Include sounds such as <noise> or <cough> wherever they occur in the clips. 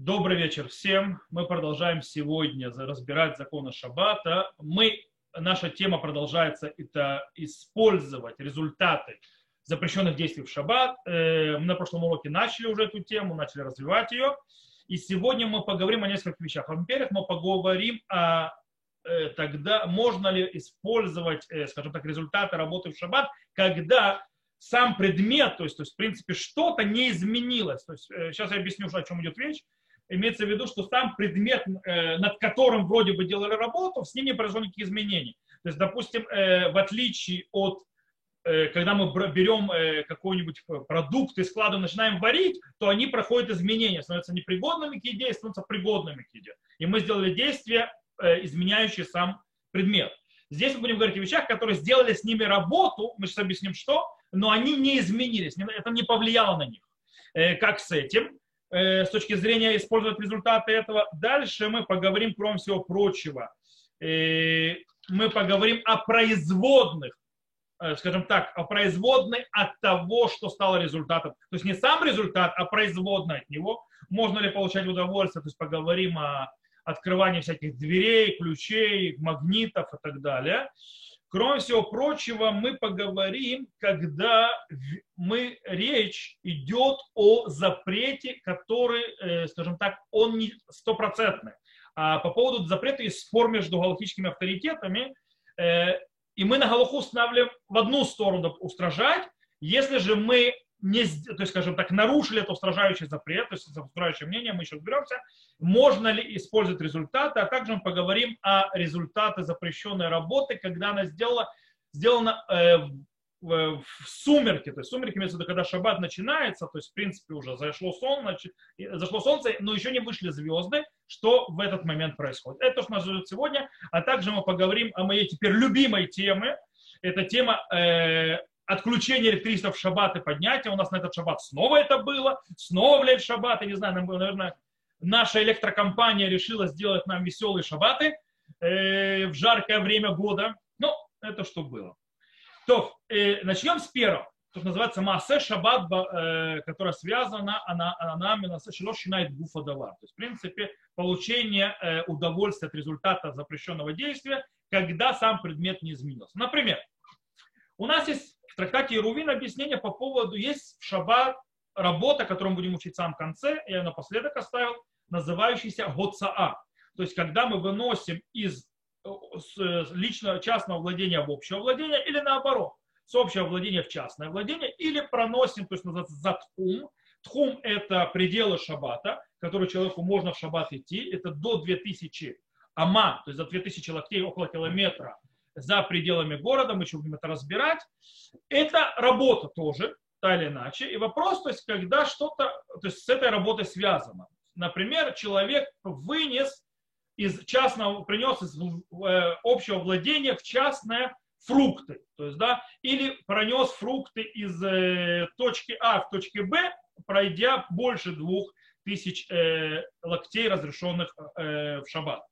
Добрый вечер всем. Мы продолжаем сегодня разбирать законы Шаббата. Мы, наша тема продолжается, это использовать результаты запрещенных действий в Шаббат. Э, мы на прошлом уроке начали уже эту тему, начали развивать ее. И сегодня мы поговорим о нескольких вещах. Во-первых, мы поговорим о э, тогда можно ли использовать, э, скажем так, результаты работы в шаббат, когда сам предмет, то есть, то есть в принципе, что-то не изменилось. То есть, сейчас я объясню, о чем идет речь имеется в виду, что сам предмет, э, над которым вроде бы делали работу, с ним не произошло никаких изменений. То есть, допустим, э, в отличие от э, когда мы берем какой-нибудь продукт и складываем, начинаем варить, то они проходят изменения, становятся непригодными к еде становятся пригодными к еде. И мы сделали действия, изменяющие сам предмет. Здесь мы будем говорить о вещах, которые сделали с ними работу, мы сейчас объясним что, но они не изменились, это не повлияло на них. Как с этим? Э, с точки зрения использовать результаты этого. Дальше мы поговорим, кроме всего прочего, э, мы поговорим о производных, э, скажем так, о производной от того, что стало результатом. То есть не сам результат, а производная от него. Можно ли получать удовольствие, то есть поговорим о открывании всяких дверей, ключей, магнитов и так далее. Кроме всего прочего, мы поговорим, когда мы, речь идет о запрете, который, э, скажем так, он не стопроцентный. А по поводу запрета есть спор между галактическими авторитетами, э, и мы на Галаху устанавливаем в одну сторону устражать, если же мы не, то есть, скажем так, нарушили это устражающий запрет, то есть устражающее мнение, мы еще разберемся, можно ли использовать результаты, а также мы поговорим о результате запрещенной работы, когда она сделала, сделана э, в, в сумерки, то есть сумерки имеется в виду, когда шаббат начинается, то есть в принципе уже зашло солнце, зашло солнце, но еще не вышли звезды, что в этот момент происходит. Это то, что нас ждет сегодня, а также мы поговорим о моей теперь любимой теме, это тема э, отключение электричества в шаббат и поднятие. У нас на этот шаббат снова это было, снова, блядь, шаббат. Я не знаю, наверное, наша электрокомпания решила сделать нам веселые шаббаты э, в жаркое время года. Ну, это что было. То, э, начнем с первого. То, что называется Маасе Шаббат, э, которая связана, она, она именно начинает гуфадавар. То есть, в принципе, получение э, удовольствия от результата запрещенного действия, когда сам предмет не изменился. Например, у нас есть трактате Ирувин объяснение по поводу, есть в шаббат работа, которую мы будем учить в самом конце, я напоследок оставил, называющийся Гоцаа. То есть, когда мы выносим из личного частного владения в общее владение или наоборот, с общего владения в частное владение, или проносим, то есть называется затхум. Тхум – это пределы шаббата, которые человеку можно в шаббат идти, это до 2000 ама, то есть за 2000 локтей, около километра за пределами города, мы еще будем это разбирать. Это работа тоже, так или иначе. И вопрос, то есть, когда что-то то есть, с этой работой связано. Например, человек вынес из частного, принес из э, общего владения в частное фрукты, то есть, да, или пронес фрукты из э, точки А в точке Б, пройдя больше двух тысяч э, локтей, разрешенных в шаббат.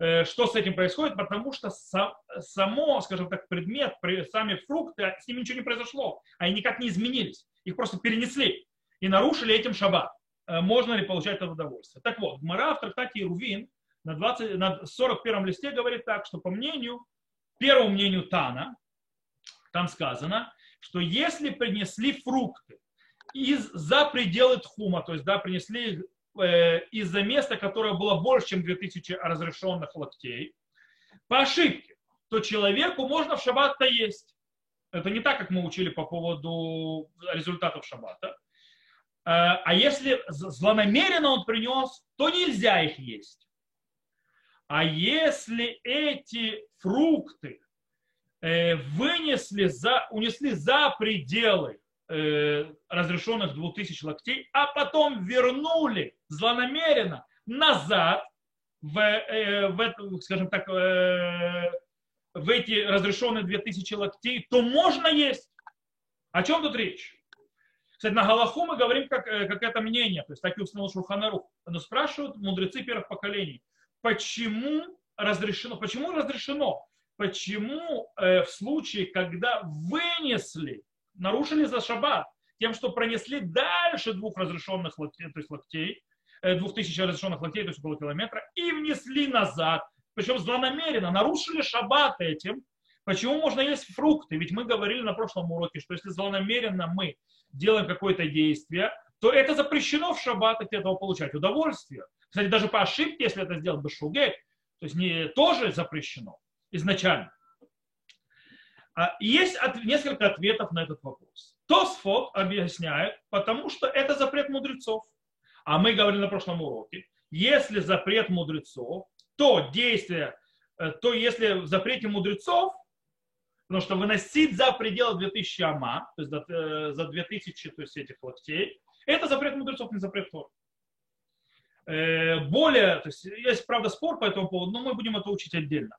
Э, что с этим происходит, потому что само, скажем так, предмет, сами фрукты, с ними ничего не произошло, они никак не изменились, их просто перенесли и нарушили этим шаббат. Э, можно ли получать это удовольствие? Так вот, Гмара в трактате Ирувин на, 20, на 41 листе говорит так, что по мнению, первому мнению Тана, там сказано, что если принесли фрукты из, за пределы тхума, то есть да, принесли из-за места, которое было больше, чем 2000 разрешенных локтей, по ошибке, то человеку можно в шаббат-то есть. Это не так, как мы учили по поводу результатов шаббата. Э, а если злонамеренно он принес, то нельзя их есть. А если эти фрукты э, вынесли за, унесли за пределы э, разрешенных 2000 локтей, а потом вернули злонамеренно назад в, э, в скажем так, э, в эти разрешенные 2000 локтей, то можно есть. О чем тут речь? Кстати, на Галаху мы говорим, как, э, как это мнение, то есть так и установил Шурханарух. Но спрашивают мудрецы первых поколений, почему разрешено, почему разрешено, почему э, в случае, когда вынесли нарушили за шаббат тем, что пронесли дальше двух разрешенных локтей, то есть локтей, 2000 разрешенных локтей, то есть около километра, и внесли назад, причем злонамеренно, нарушили шаббат этим. Почему можно есть фрукты? Ведь мы говорили на прошлом уроке, что если злонамеренно мы делаем какое-то действие, то это запрещено в шаббат от этого получать удовольствие. Кстати, даже по ошибке, если это сделать бешугей, то есть не, тоже запрещено изначально. А есть от, несколько ответов на этот вопрос. Тосфот объясняет, потому что это запрет мудрецов. А мы говорили на прошлом уроке, если запрет мудрецов, то действие, э, то если в запрете мудрецов, потому что выносить за пределы 2000 ама, то есть э, за 2000 то есть этих локтей, это запрет мудрецов, не запрет Тор. Э, более, то есть есть, правда, спор по этому поводу, но мы будем это учить отдельно.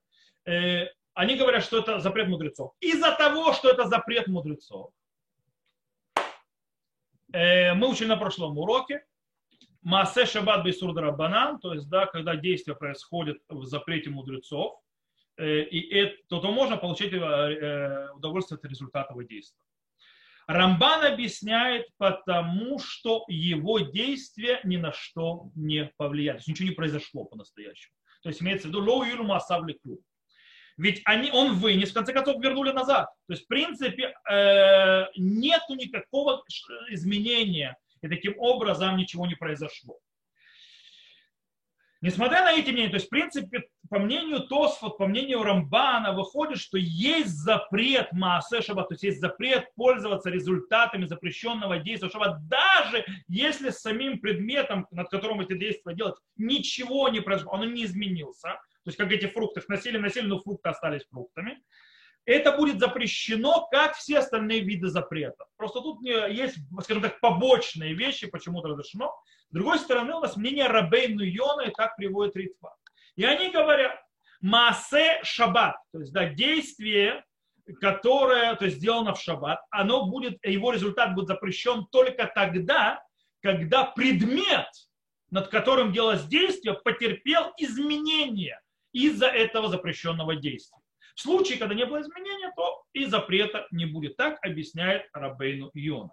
Они говорят, что это запрет мудрецов. Из-за того, что это запрет мудрецов, мы учили на прошлом уроке, מעשה שבת באיסור רבנן, то есть, да, когда действие происходит в запрете мудрецов, э, и это, то, то можно получить э, удовольствие от результата действия. Рамбан объясняет, потому что его действие ни на что не повлияет. То есть ничего не произошло по-настоящему. То есть имеется в виду לא הועילו מעשיו ולא כלום. Ведь они, он вынес, в конце концов, вернули назад. То есть, в принципе, э, нету никакого изменения и таким образом ничего не произошло. Несмотря на эти мнения, то есть, в принципе, по мнению Тосфот, по мнению Рамбана, выходит, что есть запрет Маасе Шаббат, то есть есть запрет пользоваться результатами запрещенного действия Шаббат, даже если с самим предметом, над которым эти действия делать, ничего не произошло, он не изменился. То есть, как эти фрукты носили, носили, но фрукты остались фруктами это будет запрещено, как все остальные виды запретов. Просто тут есть, скажем так, побочные вещи, почему-то разрешено. С другой стороны, у нас мнение Рабейну Йона, и так приводит Ритва. И они говорят, Маасе Шаббат, то есть да, действие, которое то есть, сделано в Шаббат, оно будет, его результат будет запрещен только тогда, когда предмет, над которым делалось действие, потерпел изменения из-за этого запрещенного действия. В случае, когда не было изменения, то и запрета не будет. Так объясняет Рабейну Йона.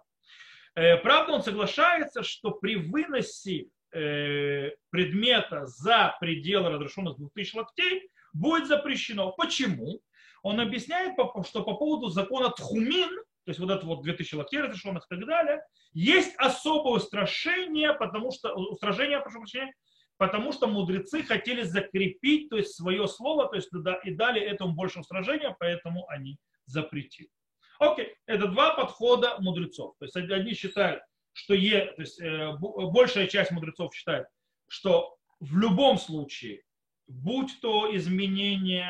Э, правда, он соглашается, что при выносе э, предмета за пределы разрешенных 2000 локтей будет запрещено. Почему? Он объясняет, что по поводу закона Тхумин, то есть вот это вот 2000 локтей разрешенных и так далее, есть особое устрашение, потому что, устражение, прошу прощения, потому что мудрецы хотели закрепить то есть, свое слово, то есть, да, и дали этому больше устражения, поэтому они запретили. Окей, это два подхода мудрецов. То есть одни считают, что е, то есть, э, большая часть мудрецов считает, что в любом случае, будь то изменение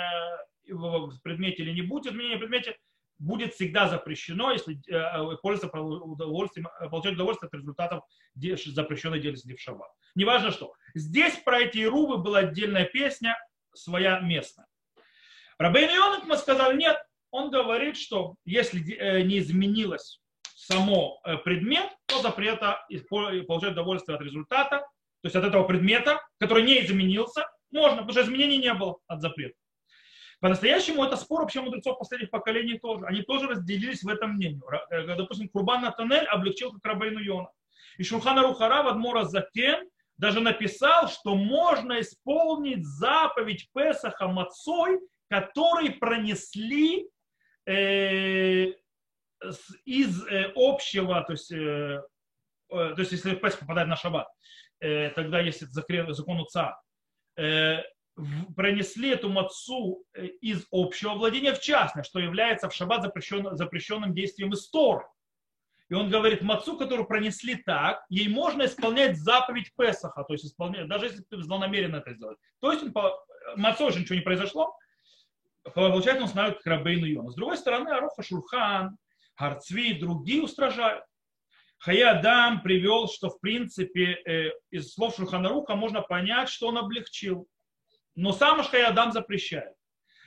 в предмете или не будь изменение в предмете, будет всегда запрещено, если э, пользоваться удовольствием, получать удовольствие от результатов запрещенной деятельности в шаббат. Неважно что. Здесь про эти рубы была отдельная песня, своя местная. Рабейн Ионок мы сказали, нет, он говорит, что если э, не изменилось само э, предмет, то запрета получать удовольствие от результата, то есть от этого предмета, который не изменился, можно, потому что изменений не было от запрета. По-настоящему это спор вообще мудрецов последних поколений тоже. Они тоже разделились в этом мнении. Э, допустим, Курбан Натанель облегчил как Рабейну Йона. И Шухана Рухара в Адмора Закен даже написал, что можно исполнить заповедь Песаха Мацой, который пронесли э, из э, общего, то есть, э, э, то есть если Песах попадает на шаббат, э, тогда есть закон уца, э, пронесли эту мацу э, из общего владения в частное, что является в шаббат запрещенным, запрещенным действием из Торы. И он говорит, мацу, которую пронесли так, ей можно исполнять заповедь Песаха, то есть исполнять, даже если ты злонамеренно это сделать. То есть по, мацу уже ничего не произошло, получается, он становится к Рабейну Йону. С другой стороны, Аруха Шурхан, Гарцви и другие устражают. Хаядам привел, что в принципе э, из слов Шурханаруха можно понять, что он облегчил. Но сам Хаядам запрещает.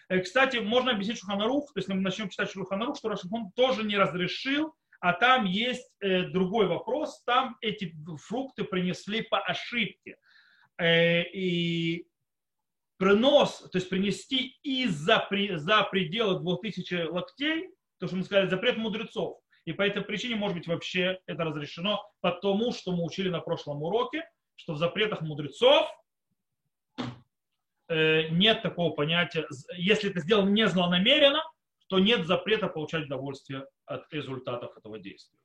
Э, кстати, можно объяснить Шурханарух, если мы начнем читать Шурханарух, что Рашихон тоже не разрешил а там есть э, другой вопрос, там эти фрукты принесли по ошибке. Э, и принос, то есть принести из-за за пределы 2000 локтей, то, что мы сказали, запрет мудрецов. И по этой причине, может быть, вообще это разрешено, потому что мы учили на прошлом уроке, что в запретах мудрецов нет такого понятия, если это сделано не злонамеренно, то нет запрета получать удовольствие от результатов этого действия.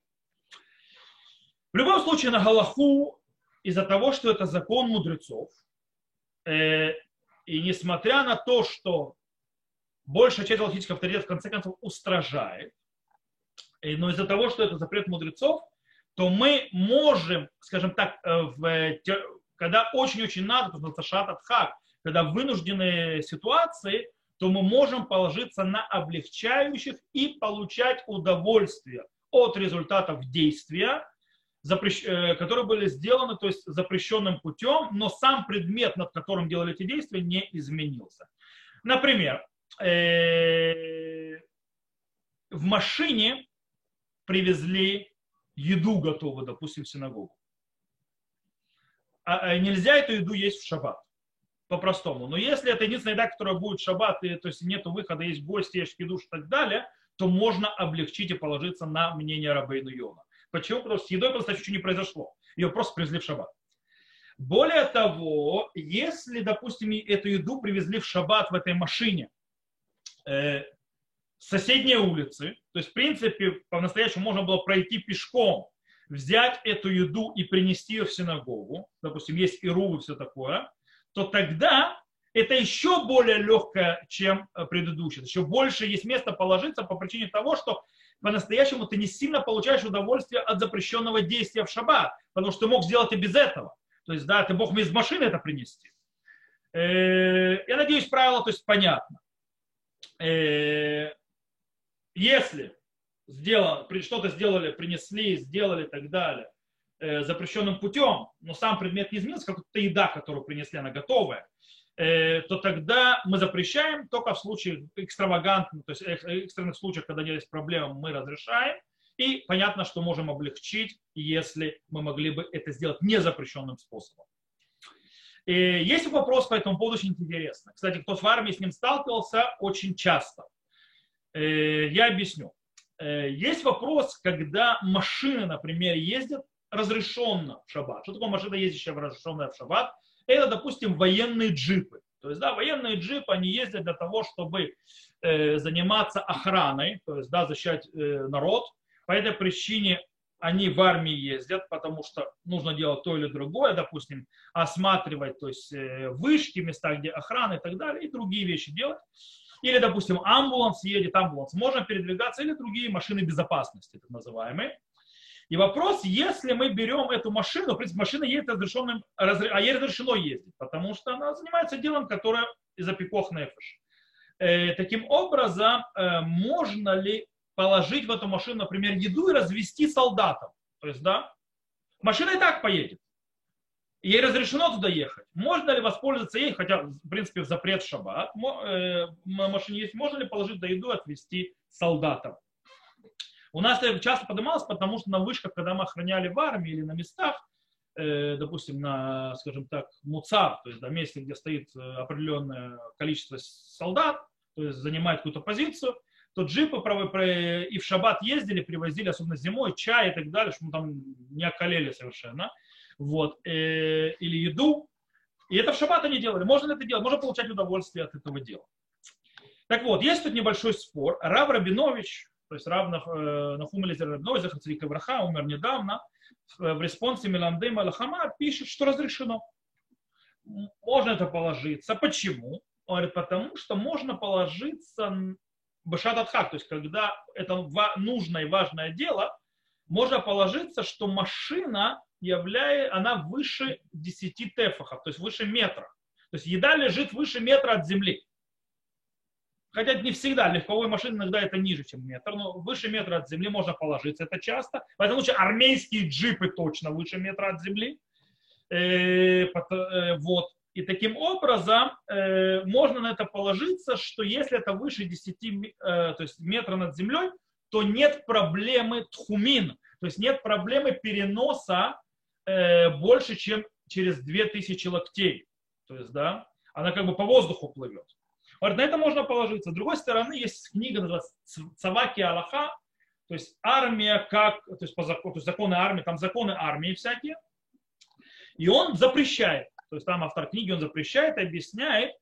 В любом случае на Галаху из-за того, что это закон мудрецов, э, и несмотря на то, что большая часть галактических авторитетов в конце концов устражает, э, но из-за того, что это запрет мудрецов, то мы можем, скажем так, э, в, когда очень-очень надо, то называется шатат хак, когда вынужденные ситуации, то мы можем положиться на облегчающих и получать удовольствие от результатов действия. Э, которые были сделаны то есть запрещенным путем, но сам предмет, над которым делали эти действия, не изменился. Например, э, в машине привезли еду готовую, допустим, в синагогу. А, а нельзя эту еду есть в шаббат, по-простому. Но если это единственная еда, которая будет в шаббат, и, то есть нет выхода, есть гости, есть еду и так далее, то можно облегчить и положиться на мнение Рабейну Йона. Почему? Потому что с едой просто ничего не произошло. Ее просто привезли в шаббат. Более того, если, допустим, эту еду привезли в шаббат в этой машине э, соседней улицы, то есть, в принципе, по-настоящему можно было пройти пешком, взять эту еду и принести ее в синагогу, допустим, есть иру и все такое, то тогда это еще более легкое, чем э, предыдущее. Еще больше есть место положиться по причине того, что по-настоящему ты не сильно получаешь удовольствие от запрещенного действия в шаббат, потому что ты мог сделать и без этого. То есть, да, ты мог из машины это принести. Э, я надеюсь, правило то есть, понятно. Э, если сделано, что-то сделали, принесли, сделали и так далее, э, запрещенным путем, но сам предмет не изменился, как то еда, которую принесли, она готовая, Э, то тогда мы запрещаем только в случае экстравагантных, то есть экстренных случаях, когда есть проблемы, мы разрешаем. И понятно, что можем облегчить, если мы могли бы это сделать незапрещенным способом. И есть вопрос по этому поводу очень интересный. Кстати, кто в армии с ним сталкивался, очень часто. Э, я объясню. Э, есть вопрос, когда машины, например, ездят разрешенно в шаббат. Что такое машина, ездящая разрешенная в шаббат? это, допустим, военные джипы. То есть, да, военные джипы, они ездят для того, чтобы э, заниматься охраной, то есть, да, защищать э, народ. По этой причине они в армии ездят, потому что нужно делать то или другое, допустим, осматривать, то есть, э, вышки, места, где охрана и так далее, и другие вещи делать. Или, допустим, амбуланс едет, амбуланс можно передвигаться, или другие машины безопасности, так называемые. И вопрос, если мы берем эту машину, в принципе, машина едет разрешенным, а ей разрешено ездить, потому что она занимается делом, которое из опеков нефиш. Э, таким образом, э, можно ли положить в эту машину, например, еду и развести солдатам? То есть, да, машина и так поедет. Ей разрешено туда ехать. Можно ли воспользоваться ей, хотя, в принципе, запрет шаббат, э, машине есть, можно ли положить до еду и отвезти солдатам? У нас это часто поднималось, потому что на вышках, когда мы охраняли в армии или на местах, э, допустим, на, скажем так, муцар, то есть на месте, где стоит э, определенное количество солдат, то есть занимает какую-то позицию, то джипы и в шаббат ездили, привозили, особенно зимой, чай и так далее, чтобы мы там не околели совершенно, вот, э, или еду. И это в шаббат они делали. Можно это делать? Можно получать удовольствие от этого дела. Так вот, есть тут небольшой спор. Рав Рабинович, то есть Рав э, Нахум Элизер Рабной, Захар Царик Ибраха, умер недавно, в респонсе Миландей Малахама пишет, что разрешено. Можно это положиться. Почему? Он говорит, потому что можно положиться Башат то есть когда это нужное и важное дело, можно положиться, что машина являет, она выше 10 тефахов, то есть выше метра. То есть еда лежит выше метра от земли. Хотя не всегда, легковой машины иногда это ниже, чем метр, но выше метра от земли можно положиться, это часто. В этом случае армейские джипы точно выше метра от земли. Э, э, вот. И таким образом э, можно на это положиться, что если это выше 10 то есть метра над землей, то нет проблемы тхумин, то есть нет проблемы переноса больше, чем через 2000 локтей. То есть, да, она как бы по воздуху плывет. Говорит, на это можно положиться. С другой стороны, есть книга, называется Цаваки Аллаха, то есть армия как, то есть, по закону, то есть законы армии, там законы армии всякие. И он запрещает. То есть там автор книги он запрещает, объясняет,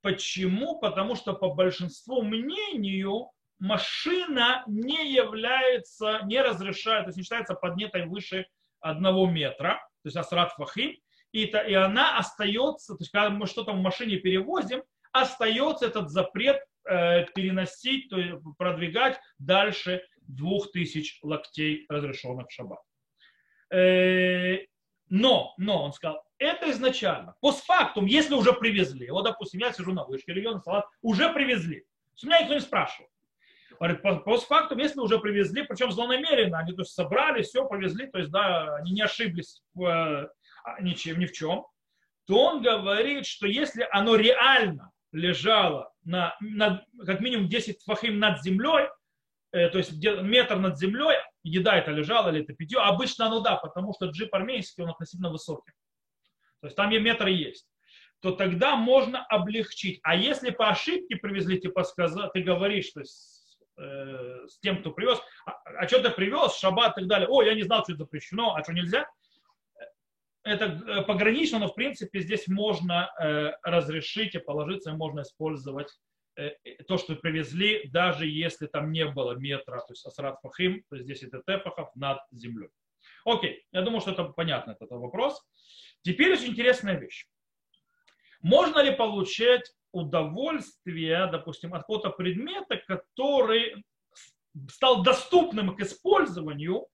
почему. Потому что по большинству мнению машина не является, не разрешает, то есть не считается поднятой выше одного метра, то есть асрат фахим, и, это, и она остается, то есть когда мы что-то в машине перевозим, остается этот запрет э, переносить, то есть продвигать дальше двух тысяч локтей, разрешенных в шаббат. Э, но, но, он сказал, это изначально. Постфактум, если уже привезли, вот, допустим, я сижу на вышке, регион салат, уже привезли. С меня никто не спрашивал. Говорит, постфактум, если уже привезли, причем злонамеренно, они то есть, собрали, все, повезли, то есть, да, они не ошиблись в, а, ничем, ни в чем, то он говорит, что если оно реально лежало на, на как минимум 10 фахим над землей, э, то есть метр над землей, еда это лежала или это питье, обычно оно да, потому что джип армейский, он относительно высокий. То есть там метр есть. То тогда можно облегчить. А если по ошибке привезли, типа сказал, ты говоришь, что с, э, с тем, кто привез, а, а что ты привез, шаббат и так далее, о, я не знал, что это запрещено, а что нельзя, это э, погранично, но в принципе здесь можно э, разрешить и положиться, можно использовать э, то, что привезли, даже если там не было метра, то есть асрат фахим, то есть 10 тефахов над землей. Окей, я думаю, что это понятно, этот вопрос. Теперь очень интересная вещь. Можно ли получать удовольствие, допустим, от какого-то предмета, который стал доступным к использованию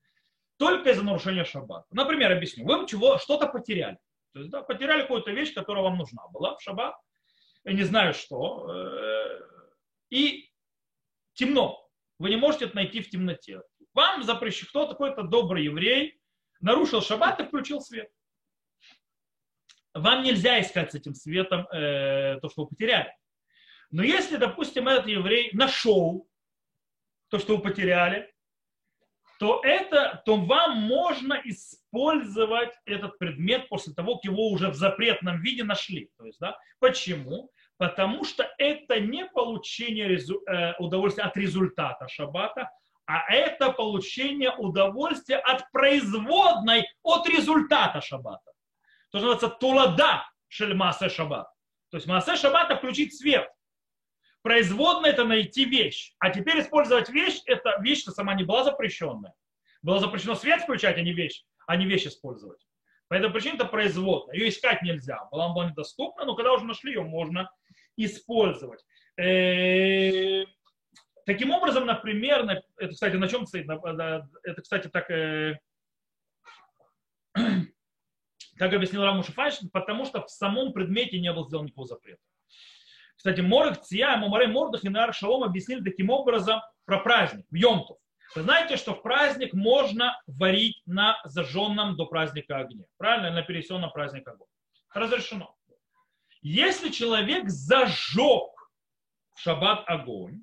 только из-за нарушения шаббата. Например, объясню. Вы чего, что-то потеряли. То есть, да, потеряли какую-то вещь, которая вам нужна была в шаббат. Не знаю что. Э, и темно. Вы не можете это найти в темноте. Вам запрещено, кто такой-то добрый еврей, нарушил шаббат и включил свет. Вам нельзя искать с этим светом э, то, что вы потеряли. Но если, допустим, этот еврей нашел то, что вы потеряли, то, это, то вам можно использовать этот предмет после того, как его уже в запретном виде нашли. То есть, да, почему? Потому что это не получение э, удовольствия от результата шаббата, а это получение удовольствия от производной от результата шаббата. То, что называется тулада шельмасе шаббат. То есть массе шаббата включить свет. Производно это найти вещь. А теперь использовать вещь, это вещь, что сама не была запрещенная. Было запрещено свет включать, а не вещь, а не вещь использовать. По этой причине это производная. Ее искать нельзя. Была она была недоступна, но когда уже нашли ее, можно использовать. Э, таким образом, например, это, кстати, на чем стоит? Это, кстати, так, э, <clears throat> как объяснил Рамуш потому что в самом предмете не был сделан никакого запрета. Кстати, Морах Ция, Мамарей Мордах и Нар Шалом объяснили таким образом про праздник, в Йомтов. Вы знаете, что в праздник можно варить на зажженном до праздника огне. Правильно? На пересенном праздник огонь. Разрешено. Если человек зажег в шаббат огонь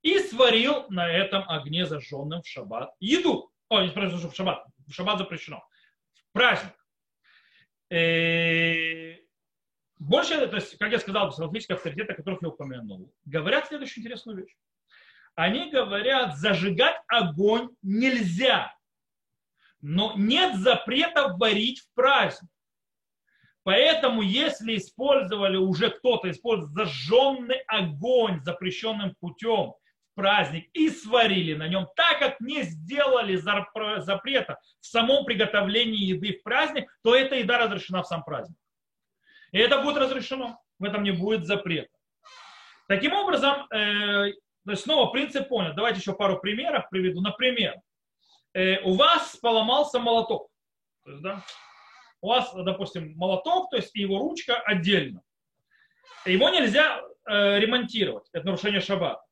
и сварил на этом огне зажженным в шаббат еду, о, не в шаббат, в шаббат запрещено, в праздник, э, больше, то есть, как я сказал, психологические авторитеты, которых я упомянул, говорят следующую интересную вещь. Они говорят, зажигать огонь нельзя, но нет запрета варить в праздник. Поэтому, если использовали уже кто-то, использовал зажженный огонь запрещенным путем в праздник и сварили на нем, так как не сделали запрета в самом приготовлении еды в праздник, то эта еда разрешена в сам праздник. И это будет разрешено. В этом не будет запрета. Таким образом, э, то есть снова принцип понят. Давайте еще пару примеров приведу. Например, э, у вас поломался молоток. То есть, да, у вас, допустим, молоток, то есть его ручка отдельно. Его нельзя э, ремонтировать. Это нарушение шаббата.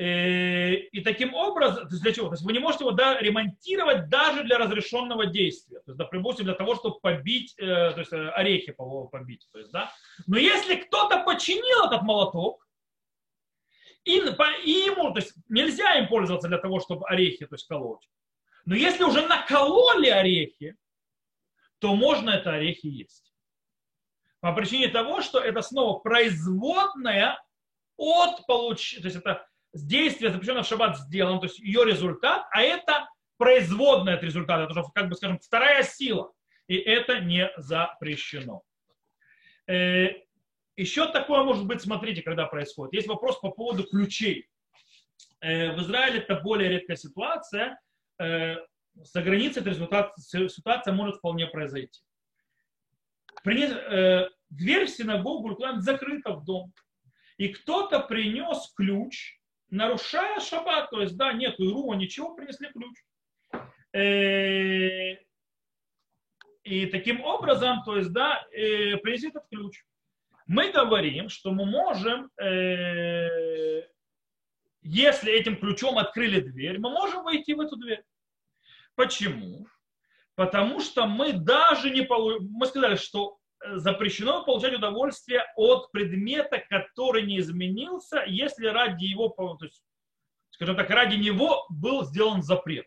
Э, и таким образом, то есть для чего? То есть вы не можете его да, ремонтировать даже для разрешенного действия. То есть, допустим, для того, чтобы побить, э, то есть э, орехи побить. То есть, да? Но если кто-то починил этот молоток, и, и ему, то есть нельзя им пользоваться для того, чтобы орехи то есть, колоть. Но если уже накололи орехи, то можно это орехи есть. По причине того, что это снова производная от получения, то есть это действие, запрещенное в шаббат, сделано, то есть ее результат, а это производная от результата, это как бы, скажем, вторая сила. и это не запрещено. Э, еще такое может быть, смотрите, когда происходит. Есть вопрос по поводу ключей. Э, в Израиле это более редкая ситуация. Э, за границей эта ситуация может вполне произойти. Дверь в синагогу закрыта в дом. И кто-то принес ключ, нарушая шаббат, то есть, да, нету ирува, ничего, принесли ключ. И таким образом, то есть, да, принесли этот ключ мы говорим, что мы можем, э, если этим ключом открыли дверь, мы можем войти в эту дверь. Почему? Потому что мы даже не получим, мы сказали, что э, запрещено получать удовольствие от предмета, который не изменился, если ради его, то есть, скажем так, ради него был сделан запрет.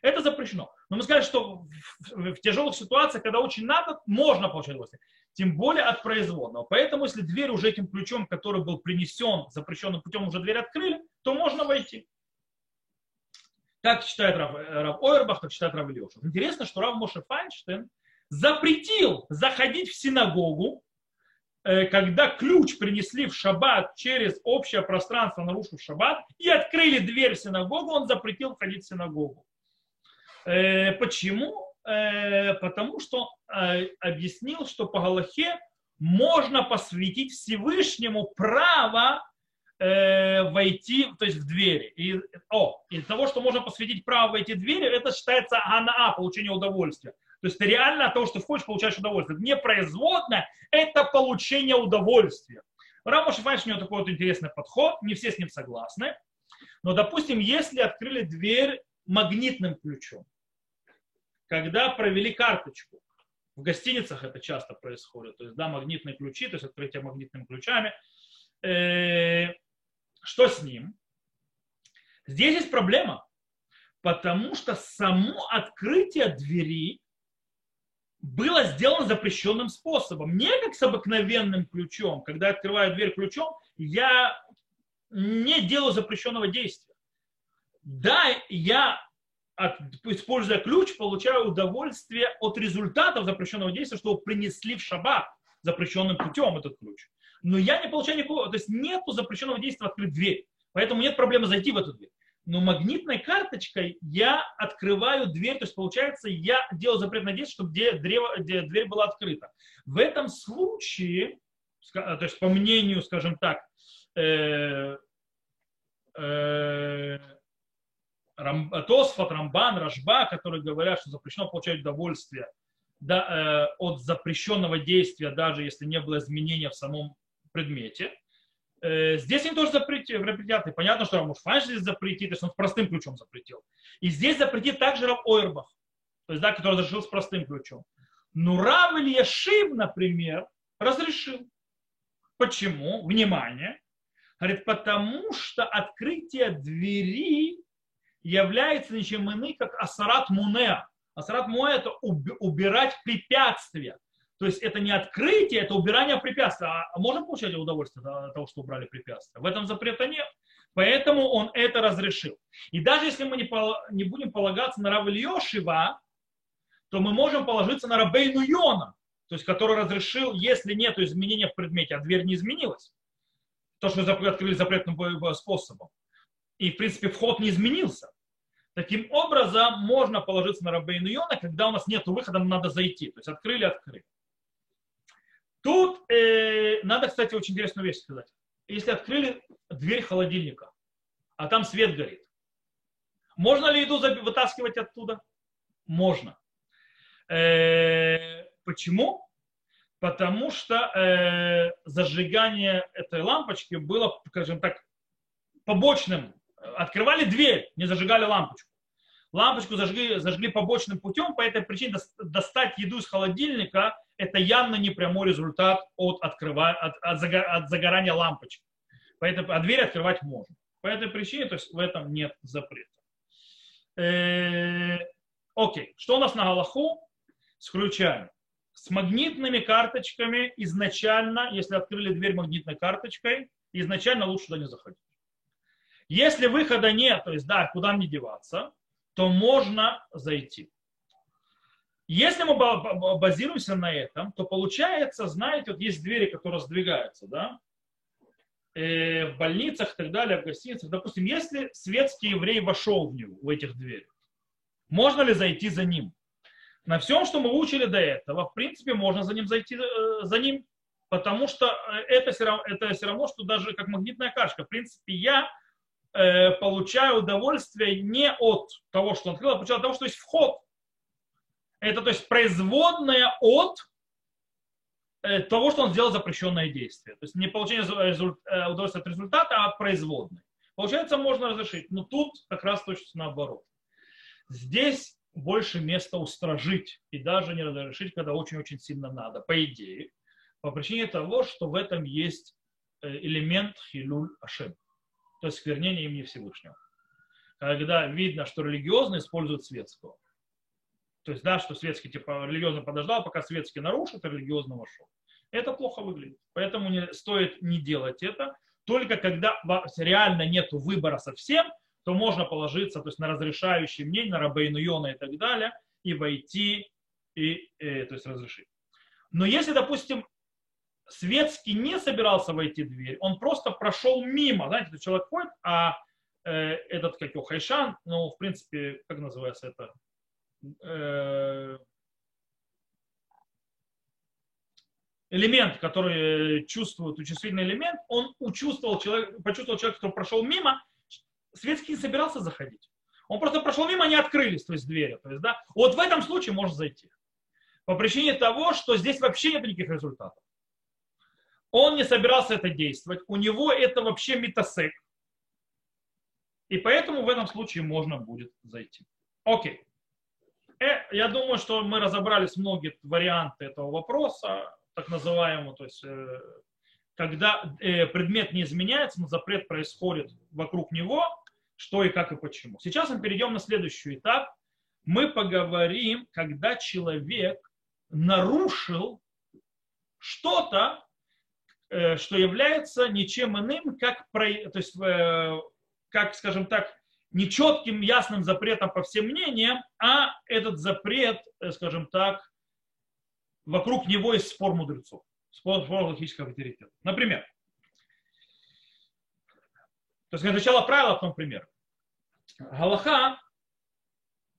Это запрещено. Но мы сказали, что в, тяжелых ситуациях, когда очень надо, можно получать удовольствие тем более от производного. Поэтому, если дверь уже этим ключом, который был принесен запрещенным путем, уже дверь открыли, то можно войти. Так считает Рав, Рав Ойербах, так считает Рав Ильюшев. Интересно, что Рав Моше Файнштейн запретил заходить в синагогу, э, когда ключ принесли в шаббат через общее пространство, нарушив шаббат, и открыли дверь в синагогу, он запретил входить в синагогу. Э, почему? Э, потому что объяснил, что по Галахе можно посвятить Всевышнему право войти, то есть в двери. И, о, из того, что можно посвятить право войти в двери, это считается анаа, получение удовольствия. То есть ты реально от того, что ты хочешь, получаешь удовольствие. Это не производное, это получение удовольствия. Рамош Файш у него такой вот интересный подход, не все с ним согласны. Но, допустим, если открыли дверь магнитным ключом, когда провели карточку. В гостиницах это часто происходит. То есть, да, магнитные ключи, то есть открытие магнитными ключами. Э, что с ним? Здесь есть проблема, потому что само открытие двери было сделано запрещенным способом. Не как с обыкновенным ключом. Когда я открываю дверь ключом, я не делаю запрещенного действия. Да, я используя ключ, получаю удовольствие от результатов запрещенного действия, что принесли в шаббат запрещенным путем этот ключ. Но я не получаю никакого, то есть нет запрещенного действия открыть дверь. Поэтому нет проблемы зайти в эту дверь. Но магнитной карточкой я открываю дверь, то есть получается, я делаю запретное действие, чтобы древо, дверь была открыта. В этом случае, то есть по мнению, скажем так, э, э, Рам, Тосфот, Рамбан, Рашба, которые говорят, что запрещено получать удовольствие да, э, от запрещенного действия, даже если не было изменения в самом предмете. Э, здесь они тоже запретят. И понятно, что Рамуш Фанш здесь запретит, есть он простым ключом запретил. И здесь запретит также Рав Ойрбах, то есть, да, который разрешил с простым ключом. Но Рав Ильяшив, например, разрешил. Почему? Внимание. Говорит, потому что открытие двери является ничем иным, как асарат мунеа. Асарат муэ – это убирать препятствия. То есть это не открытие, это убирание препятствия. А можем получать удовольствие от того, что убрали препятствия? В этом запрета нет. Поэтому он это разрешил. И даже если мы не, не будем полагаться на Рав Ильешева, то мы можем положиться на Рабейну Йона, то есть который разрешил, если нет изменения в предмете, а дверь не изменилась, то, что открыли запретным способом. И, в принципе, вход не изменился. Таким образом, можно положиться на Рабейну Йона, когда у нас нет выхода, нам надо зайти. То есть открыли, открыли. Тут э, надо, кстати, очень интересную вещь сказать. Если открыли дверь холодильника, а там свет горит, можно ли еду вытаскивать оттуда? Можно. Э, почему? Потому что э, зажигание этой лампочки было, скажем так, побочным. Открывали дверь, не зажигали лампочку лампочку зажгли, зажгли побочным путем, по этой причине достать еду из холодильника – это явно не прямой результат от, открыва, от, от, от загорания лампочки. Поэтому, а дверь открывать можно. По этой причине, то есть в этом нет запрета. Э, окей, что у нас на Галаху? Ключами. С магнитными карточками изначально, если открыли дверь магнитной карточкой, изначально лучше туда не заходить. Если выхода нет, то есть да, куда мне деваться, то можно зайти. Если мы базируемся на этом, то получается, знаете, вот есть двери, которые сдвигаются, да, э, в больницах и так далее, в гостиницах. Допустим, если светский еврей вошел в него, в этих дверях, можно ли зайти за ним? На всем, что мы учили до этого, в принципе, можно за ним зайти, э, за ним, потому что э, это все равно, это все равно что даже как магнитная кашка. В принципе, я э, получаю удовольствие не от того, что он открыл, а получаю от того, что есть вход. Это то есть производная от э, того, что он сделал запрещенное действие. То есть не получение удовольствия от результата, а от производной. Получается, можно разрешить. Но тут как раз точно наоборот. Здесь больше места устражить и даже не разрешить, когда очень-очень сильно надо, по идее, по причине того, что в этом есть э, элемент хилюль ашем, то есть сквернение имени Всевышнего. Когда видно, что религиозно используют светского. То есть, да, что светский типа религиозно подождал, пока светский нарушит, а религиозно вошел. Это плохо выглядит. Поэтому не, стоит не делать это. Только когда реально нет выбора совсем, то можно положиться то есть, на разрешающее мнение, на Рабейну Йона и так далее, и войти, и, э, то есть разрешить. Но если, допустим, Светский не собирался войти в дверь, он просто прошел мимо, знаете, этот человек ходит, а э, этот, как его, Хайшан, ну, в принципе, как называется это, элемент, который чувствует, чувствительный элемент, он учувствовал человек, почувствовал человек, который прошел мимо, Светский не собирался заходить. Он просто прошел мимо, они открылись, то есть двери. То есть, да, вот в этом случае можно зайти. По причине того, что здесь вообще нет никаких результатов. Он не собирался это действовать. У него это вообще метасек. И поэтому в этом случае можно будет зайти. Окей. Э, я думаю, что мы разобрались многие варианты этого вопроса, так называемого, то есть э, когда э, предмет не изменяется, но запрет происходит вокруг него, что и как и почему. Сейчас мы перейдем на следующий этап. Мы поговорим, когда человек нарушил что-то, э, что является ничем иным, как, то есть, э, как, скажем так, нечетким, ясным запретом по всем мнениям, а этот запрет, скажем так, вокруг него есть спор мудрецов спор, спор логического авторитета. Например, то есть сначала правило, потом пример. Галаха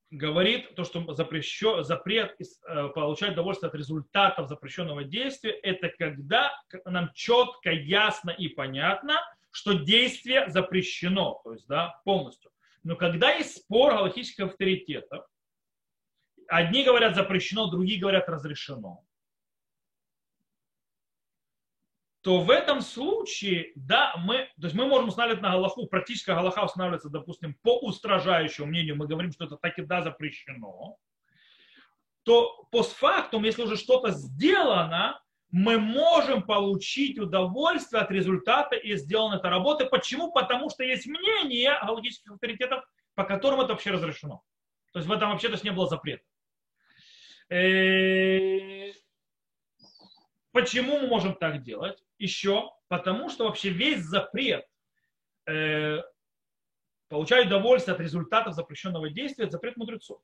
говорит, то, что запрещен, запрет э, получать удовольствие от результатов запрещенного действия, это когда нам четко, ясно и понятно, что действие запрещено, то есть да, полностью. Но когда есть спор галактических авторитетов, одни говорят запрещено, другие говорят разрешено, то в этом случае, да, мы, то есть мы можем устанавливать на Галаху, практически Галаха устанавливается, допустим, по устражающему мнению, мы говорим, что это так и да запрещено, то постфактум, если уже что-то сделано, мы можем получить удовольствие от результата и сделанной этой работы. Почему? Потому что есть мнение галактических авторитетов, по которым это вообще разрешено. То есть в этом вообще то не было запрета. Э, почему мы можем так делать? еще потому, что вообще весь запрет э, получать удовольствие от результатов запрещенного действия, это запрет мудрецов.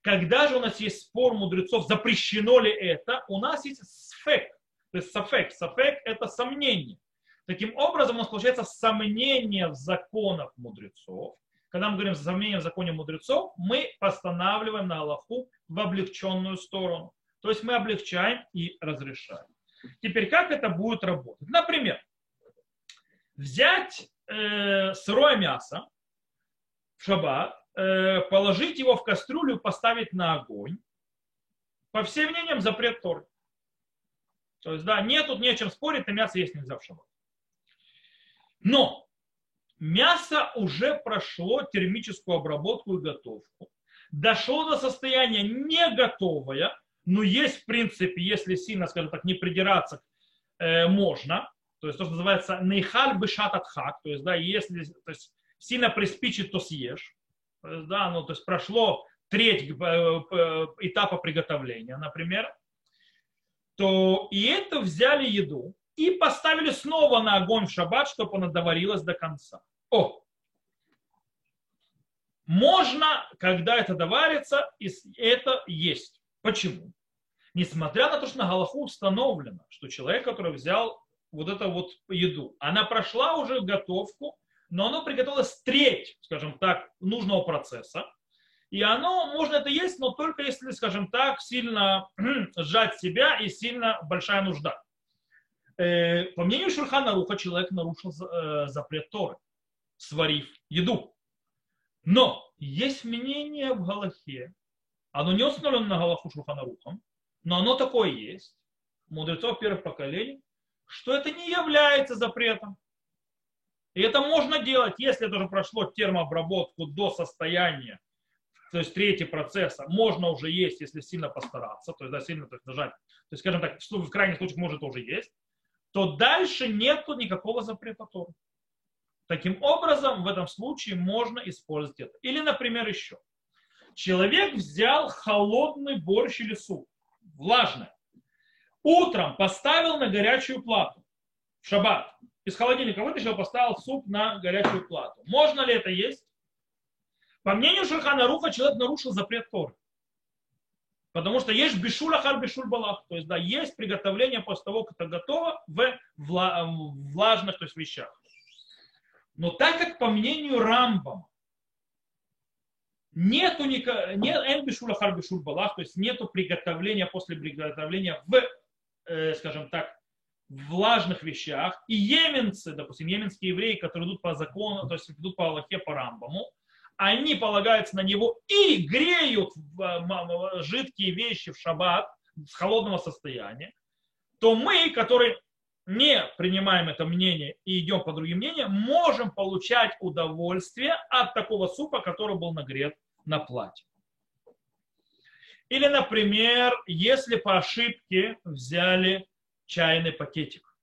Когда же у нас есть спор мудрецов, запрещено ли это, у нас есть сфек. То есть сафек. Сафек – это сомнение. Таким образом, у нас получается сомнение в законах мудрецов. Когда мы говорим сомнение в законе мудрецов, мы постанавливаем на Аллаху в облегченную сторону. То есть мы облегчаем и разрешаем. Теперь как это будет работать? Например, взять э, сырое мясо в шаббат, э, положить его в кастрюлю, поставить на огонь. По всем мнениям запрет Торы. То есть, да, нет тут нечем спорить, на мясо есть нельзя в шаббат. Но мясо уже прошло термическую обработку и готовку. Дошло до состояния не готовое, но есть, в принципе, если сильно, скажем так, не придираться, э, можно. То есть то, что называется нейхаль бешат то есть, да, если то есть, сильно приспичит, то съешь. То есть, да, ну, то есть прошло треть э, э, этапа приготовления, например, то и это взяли еду и поставили снова на огонь в шаббат, чтобы она доварилась до конца. О, можно, когда это доварится, это есть. Почему? Несмотря на то, что на Галаху установлено, что человек, который взял вот эту вот еду, она прошла уже готовку, но оно приготовилось треть, скажем так, нужного процесса. И оно, можно это есть, но только если, скажем так, сильно <clears throat> сжать себя и сильно большая нужда. Э, по мнению Шурхана Руха, человек нарушил э, запрет Торы, сварив еду. Но есть мнение в Галахе, оно не установлено на Галаху Шурхана Рухом, но оно такое есть, мудрецов первых поколений, что это не является запретом. И это можно делать, если это уже прошло термообработку до состояния, то есть третий процесса, можно уже есть, если сильно постараться, то есть да, сильно так нажать, то есть, скажем так, в крайних случаях может уже есть, то дальше нету никакого запрета Торы. Таким образом, в этом случае можно использовать это. Или, например, еще. Человек взял холодный борщ или суп, влажное, утром поставил на горячую плату в шаббат. Из холодильника вытащил, поставил суп на горячую плату. Можно ли это есть? По мнению Шурхана Руха, человек нарушил запрет Торы. Потому что есть бешуль ахар бешуль балах. То есть, да, есть приготовление после того, как это готово в влажных то есть, вещах. Но так как по мнению Рамбам нету никак, нет эн бешуль ахар бешуль балах, то есть нету приготовления после приготовления в э, скажем так, влажных вещах, и еменцы, допустим, еменские евреи, которые идут по закону, то есть идут по Аллахе, по Рамбаму, они полагаются на него и греют жидкие вещи в шаббат с холодного состояния, то мы, которые не принимаем это мнение и идем по другим мнениям, можем получать удовольствие от такого супа, который был нагрет на платье. Или, например, если по ошибке взяли чайный пакетик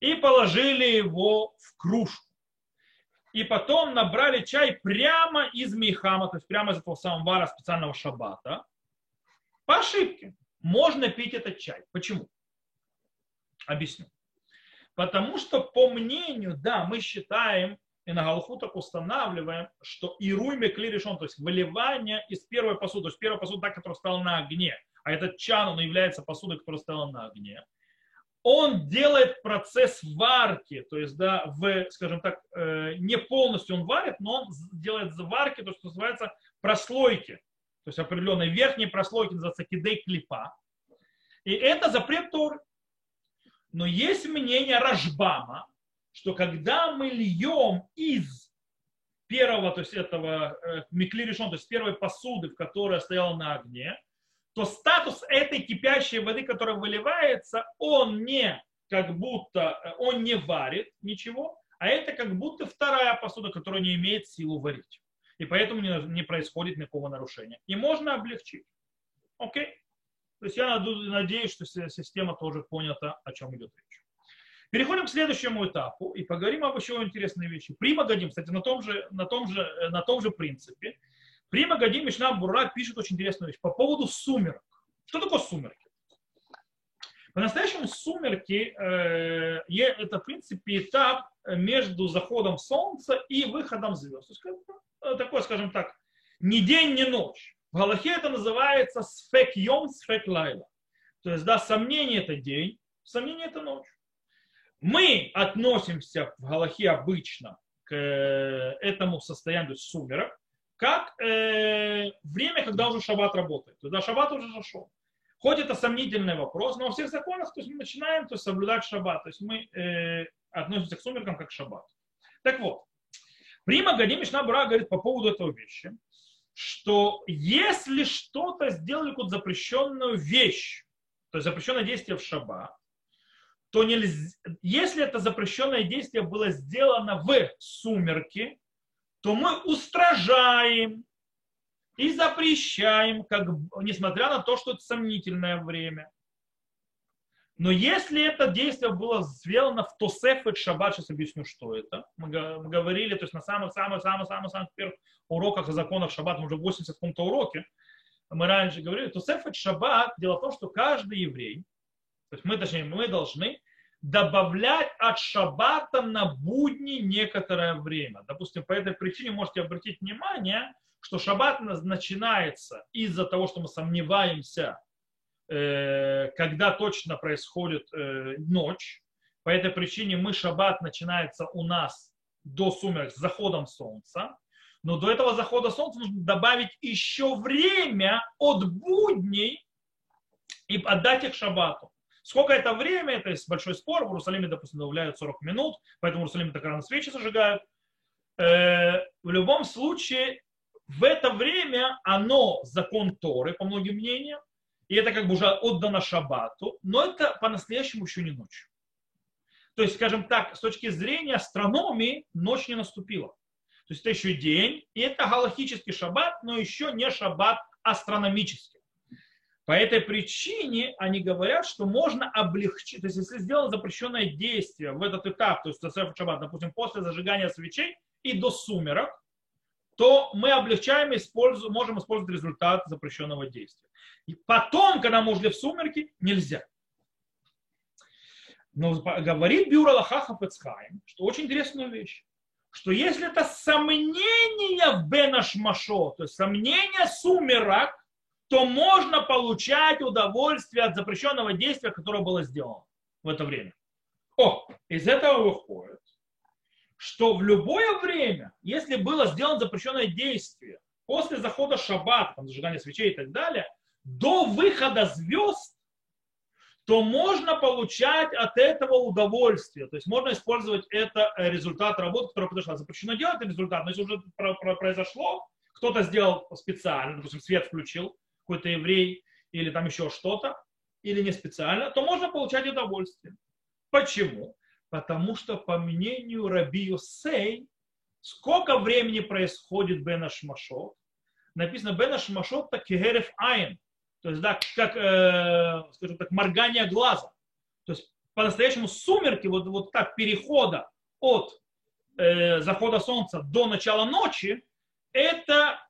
и положили его в кружку, и потом набрали чай прямо из мейхама, то есть прямо из этого самого вара специального шаббата, по ошибке можно пить этот чай. Почему? Объясню. Потому что по мнению, да, мы считаем, и на Галху так устанавливаем, что ируй мекли решен, то есть выливание из первой посуды, то есть первая посуда, та, которая стала на огне, а этот чан, он является посудой, которая стала на огне, он делает процесс варки, то есть, да, в, скажем так, э, не полностью он варит, но он делает варки, то, что называется прослойки, то есть определенные верхние прослойки, называется кидей клипа. И это запрет Торы. Но есть мнение Рашбама, что когда мы льем из первого, то есть этого э, микли решен, то есть первой посуды, в которой стояла на огне, то статус этой кипящей воды, которая выливается, он не как будто, э, он не варит ничего, а это как будто вторая посуда, которая не имеет силу варить. И поэтому не, не происходит никакого нарушения. И можно облегчить. Окей? То есть я надеюсь, что система тоже понята, о чем идет речь. Переходим к следующему этапу и поговорим об еще интересной вещи. При Магадим, кстати, на том же, на том же, э, на том же принципе. При Магадим Мишна Бура пишет очень интересную вещь по поводу сумерок. Что такое сумерки? По-настоящему сумерки э, это, в принципе, этап между заходом солнца и выходом звезд. То есть, э, такой, скажем так, ни день, ни ночь. В Галахе это называется сфек йом, сфек лайла. То есть, да, сомнение это день, сомнение это ночь. Мы относимся в Галахе обычно к э, этому состоянию сумерок, как э, время, когда уже шаббат работает. Тогда шаббат уже зашел. Хоть это сомнительный вопрос, но во всех законах то есть мы начинаем то есть, соблюдать шаббат. То есть мы э, относимся к сумеркам как к шаббат. Так вот, Прима Гадим Мишна Бура говорит по поводу этого вещи, что если что-то сделали какую-то запрещенную вещь, то есть запрещенное действие в шаббат, то нельзя, если это запрещенное действие было сделано в сумерки, то мы устражаем и запрещаем, как, несмотря на то, что это сомнительное время. Но если это действие было сделано в Тосеф и Шаббат, сейчас объясню, что это. Мы говорили, то есть на самых-самых-самых-самых первых уроках о законах Шаббат, мы уже в 80 каком-то уроке, мы раньше говорили, Тосеф и Шаббат, дело в том, что каждый еврей, то есть мы, точнее, мы должны добавлять от шаббата на будни некоторое время. Допустим, по этой причине можете обратить внимание, что шаббат начинается из-за того, что мы сомневаемся, э, когда точно происходит э, ночь. По этой причине мы шаббат начинается у нас до сумерек с заходом солнца. Но до этого захода солнца нужно добавить еще время от будней и отдать их шаббату. Сколько это время, это есть большой спор. В Иерусалиме, допустим, добавляют 40 минут, поэтому в Иерусалиме так рано свечи зажигают. Э, в любом случае, в это время оно закон Торы, по многим мнениям, и это как бы уже отдано шаббату, но это по-настоящему еще не ночь. То есть, скажем так, с точки зрения астрономии, ночь не наступила. То есть это еще день, и это галактический шаббат, но еще не шаббат астрономический. По этой причине они говорят, что можно облегчить, то есть если сделано запрещенное действие в этот этап, то есть шаббат, допустим, после зажигания свечей и до сумерок, то мы облегчаем, используем, можем использовать результат запрещенного действия. И потом, когда мы ушли в сумерки, нельзя. Но говорит Бюро Лахаха Пецхайм, что очень интересную вещь, что если это сомнение в Бенашмашо, то есть сомнение сумерок, то можно получать удовольствие от запрещенного действия, которое было сделано в это время. О, из этого выходит, что в любое время, если было сделано запрещенное действие, после захода шаббата, там, зажигания свечей и так далее, до выхода звезд, то можно получать от этого удовольствие. То есть можно использовать это э, результат работы, который произошла. Запрещено делать результат, но если уже произошло, кто-то сделал специально, допустим, свет включил, какой-то еврей или там еще что-то, или не специально, то можно получать удовольствие. Почему? Потому что по мнению Раби Юсей, сколько времени происходит Бена Шмашот, написано Бена Шмашот так Герев Айн, то есть да, как, э, скажем так, моргание глаза. То есть по-настоящему сумерки, вот, вот так перехода от э, захода солнца до начала ночи, это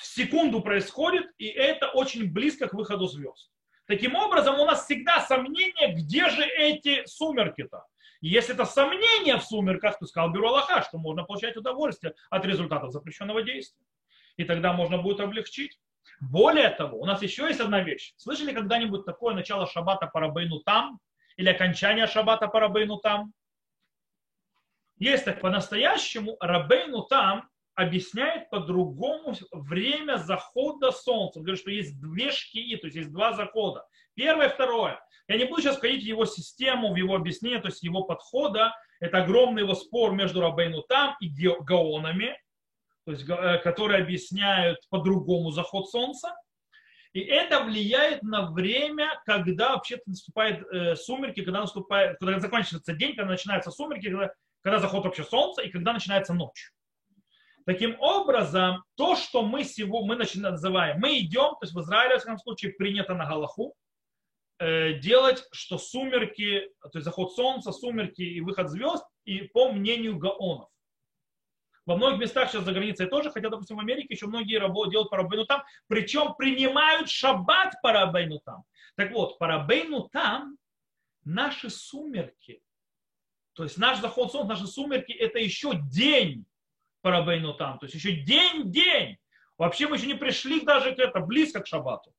в секунду происходит, и это очень близко к выходу звезд. Таким образом, у нас всегда сомнение, где же эти сумерки-то. Если это сомнение в сумерках, то сказал Бюро Аллаха, что можно получать удовольствие от результатов запрещенного действия. И тогда можно будет облегчить. Более того, у нас еще есть одна вещь. Слышали когда-нибудь такое начало шаббата по рабейну там? Или окончание шаббата по рабейну там? Есть так по-настоящему рабейну там объясняет по-другому время захода солнца. Он говорит, что есть две шкии, то есть есть два захода. Первое, второе. Я не буду сейчас входить в его систему, в его объяснение, то есть его подхода. Это огромный его спор между Рабейну там и Гаонами, то есть, э, которые объясняют по-другому заход солнца. И это влияет на время, когда вообще наступает э, сумерки, когда наступает, когда заканчивается день, когда начинаются сумерки, когда, когда заход вообще солнца и когда начинается ночь. Таким образом, то, что мы сегодня мы начинаем, называем, мы идем, то есть в Израиле, в всяком случае, принято на Галаху, э, делать, что сумерки, то есть заход солнца, сумерки и выход звезд, и по мнению гаонов. Во многих местах сейчас за границей тоже, хотя, допустим, в Америке еще многие работы делают по рабейну там, причем принимают шаббат по рабейну там. Так вот, по рабейну там наши сумерки, то есть наш заход солнца, наши сумерки, это еще день Парабейну там. То есть еще день-день. Вообще мы еще не пришли даже к это, близко к шабату.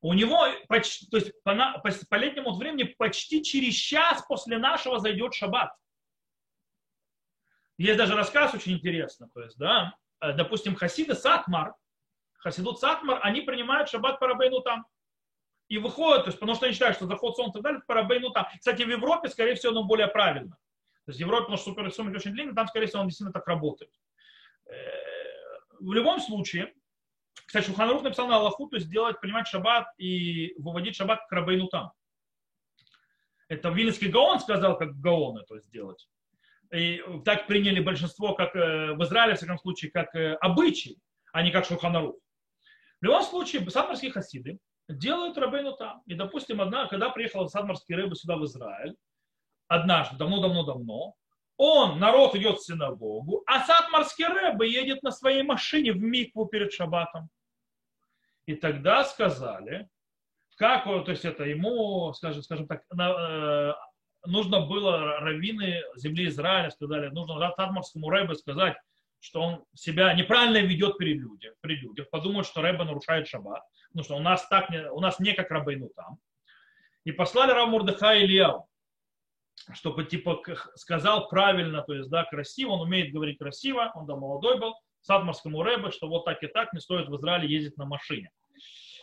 У него, почти, то есть по, по, по летнему времени почти через час после нашего зайдет шаббат. Есть даже рассказ очень интересный. То есть, да, э, допустим, хасиды Сатмар, хасидут Сатмар, они принимают шаббат Парабейну там. И выходят, то есть, потому что они считают, что заход солнца дали Парабейну там. Кстати, в Европе, скорее всего, оно более правильно. То есть в Европе, потому что суперсуммит очень длинный, там, скорее всего, он действительно так работает. Э, в любом случае, кстати, Шуханарух написал на Аллаху, то есть делать, понимать шаббат и выводить шаббат к Рабейну там. Это Вильнинский Гаон сказал, как Гаоны то есть делать. И так приняли большинство, как э, в Израиле, в всяком случае, как э, обычай, а не как Шуханарух. В любом случае, садмарские хасиды делают Рабейну там. И, допустим, одна, когда приехал садмарский рыбы сюда в Израиль, однажды, давно-давно-давно, он, народ идет в синагогу, а Сатмарский Рэбе едет на своей машине в Микву перед шаббатом. И тогда сказали, как, то есть это ему, скажем, скажем так, э, нужно было раввины земли Израиля сказали, нужно Сатмарскому Рэбе сказать, что он себя неправильно ведет перед людях, при людях, подумают, что Рэба нарушает шаббат, потому что у нас, так не, у нас не как Рабейну там. И послали Рав Мурдыха Ильяу, чтобы типа сказал правильно, то есть да, красиво, он умеет говорить красиво, он да молодой был, садмарскому Рэбе, что вот так и так не стоит в Израиле ездить на машине.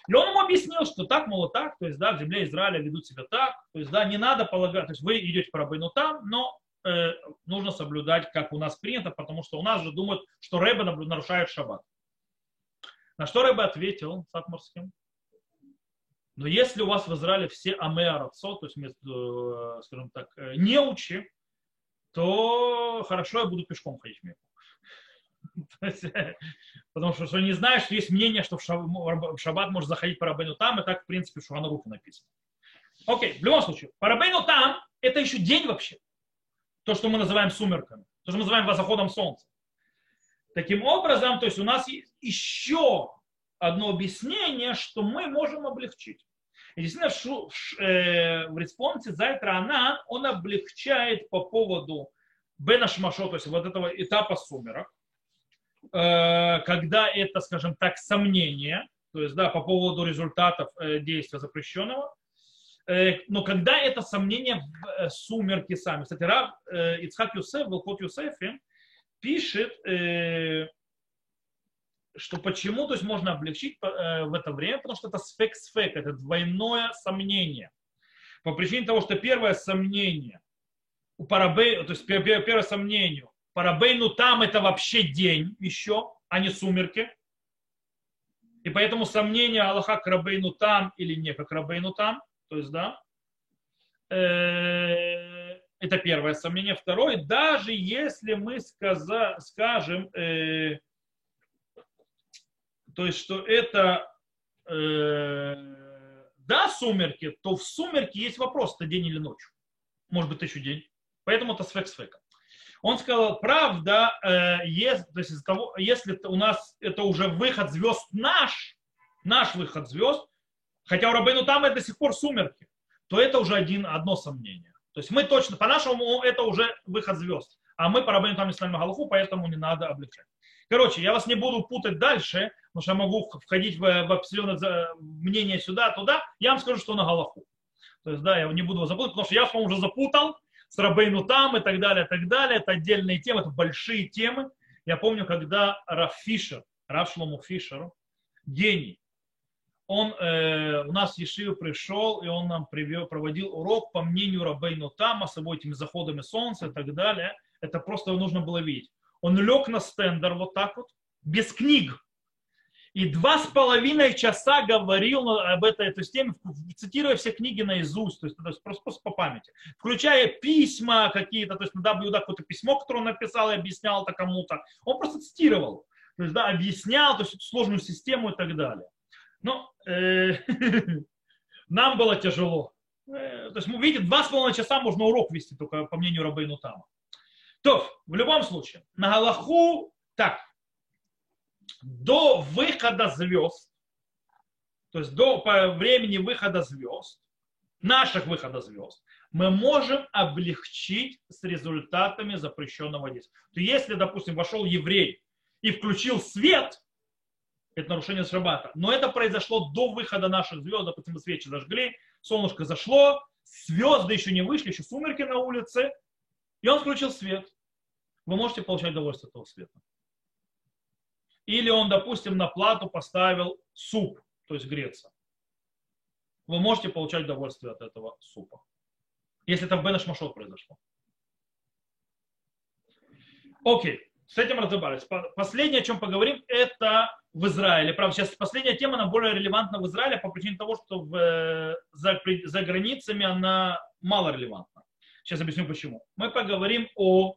И он ему объяснил, что так, мол, так, то есть, да, в земле Израиля ведут себя так, то есть, да, не надо полагать, то есть вы идете по Рабейну там, но э, нужно соблюдать, как у нас принято, потому что у нас же думают, что Рэбе нарушает шаббат. На что Рэбе ответил Сатмарским? Но если у вас в Израиле все амеарацо, то есть, э, скажем так, э, неучи, то хорошо, я буду пешком ходить в Мекку. <laughs> Потому что, что не знаешь, что есть мнение, что в шаббат может заходить по Рабейну там, и так, в принципе, в Шуханарухе написано. Окей, в любом случае, по там это еще день вообще. То, что мы называем сумерками. То, что мы называем заходом солнца. Таким образом, то есть у нас еще одно объяснение, что мы можем облегчить. И действительно, э, в респонсе Зайтра Анан он облегчает по поводу Бена Шмашо, то есть вот этого этапа сумерок, э, когда это, скажем так, сомнение, то есть да, по поводу результатов э, действия запрещенного, но когда это сомнение в сумерки сами. Кстати, Рав Ицхак Юсеф, Волхот Юсефи, пишет, что почему то есть можно облегчить э, в это время, потому что это сфек-сфек, это двойное сомнение. По причине того, что первое сомнение, у парабей, то есть первое сомнение, парабейну там это вообще день еще, а не сумерки. И поэтому сомнение Аллаха к рабейну там или не как рабейну там, то есть, да, э, это первое сомнение. Второе, даже если мы сказа, скажем, э, то есть, что это э, да, сумерки, то в сумерки есть вопрос, это день или ночь. Может быть, еще день. Поэтому это сфек сфека. Он сказал, правда, э, есть, то есть, из того, если у нас это уже выход звезд наш, наш выход звезд, хотя у Рабейну там это до сих пор сумерки, то это уже один, одно сомнение. То есть мы точно, по-нашему, это уже выход звезд. А мы по Рабейну там не ставим Галаху, поэтому не надо облегчать. Короче, я вас не буду путать дальше, потому что я могу входить в, в определенное мнение сюда, туда. Я вам скажу, что на Галаху. То есть, да, я не буду вас запутать, потому что я вас, уже запутал с Рабейну там и так далее, и так далее. Это отдельные темы, это большие темы. Я помню, когда Раф Фишер, Раф Шлому Фишер, гений, он э, у нас в Ешиве пришел, и он нам привел, проводил урок по мнению Рабейну Тама с собой этими заходами солнца и так далее. Это просто нужно было видеть. Он лег на стендер вот так вот, без книг. И два с половиной часа говорил об этой, этой теме, цитируя все книги наизусть, то есть, то есть просто, просто по памяти. Включая письма какие-то, то есть на WD какое-то письмо, которое он написал и объяснял это кому-то. Он просто цитировал, то есть, да, объяснял то есть, сложную систему и так далее. Но э, <laughs> нам было тяжело. Э, то есть, видим, два с половиной часа можно урок вести, только по мнению Рабейну Тама. То, в любом случае, на Галаху так, до выхода звезд, то есть до времени выхода звезд, наших выхода звезд, мы можем облегчить с результатами запрещенного действия. То если, допустим, вошел еврей и включил свет, это нарушение шаббата. Но это произошло до выхода наших звезд, допустим, мы свечи зажгли, солнышко зашло, звезды еще не вышли, еще сумерки на улице, и он включил свет вы можете получать удовольствие от этого света. Или он, допустим, на плату поставил суп, то есть греться. Вы можете получать удовольствие от этого супа. Если это в Бенеш Машот произошло. Окей, с этим разобрались. Последнее, о чем поговорим, это в Израиле. Правда, сейчас последняя тема, она более релевантна в Израиле по причине того, что в, за, за границами она мало релевантна. Сейчас объясню почему. Мы поговорим о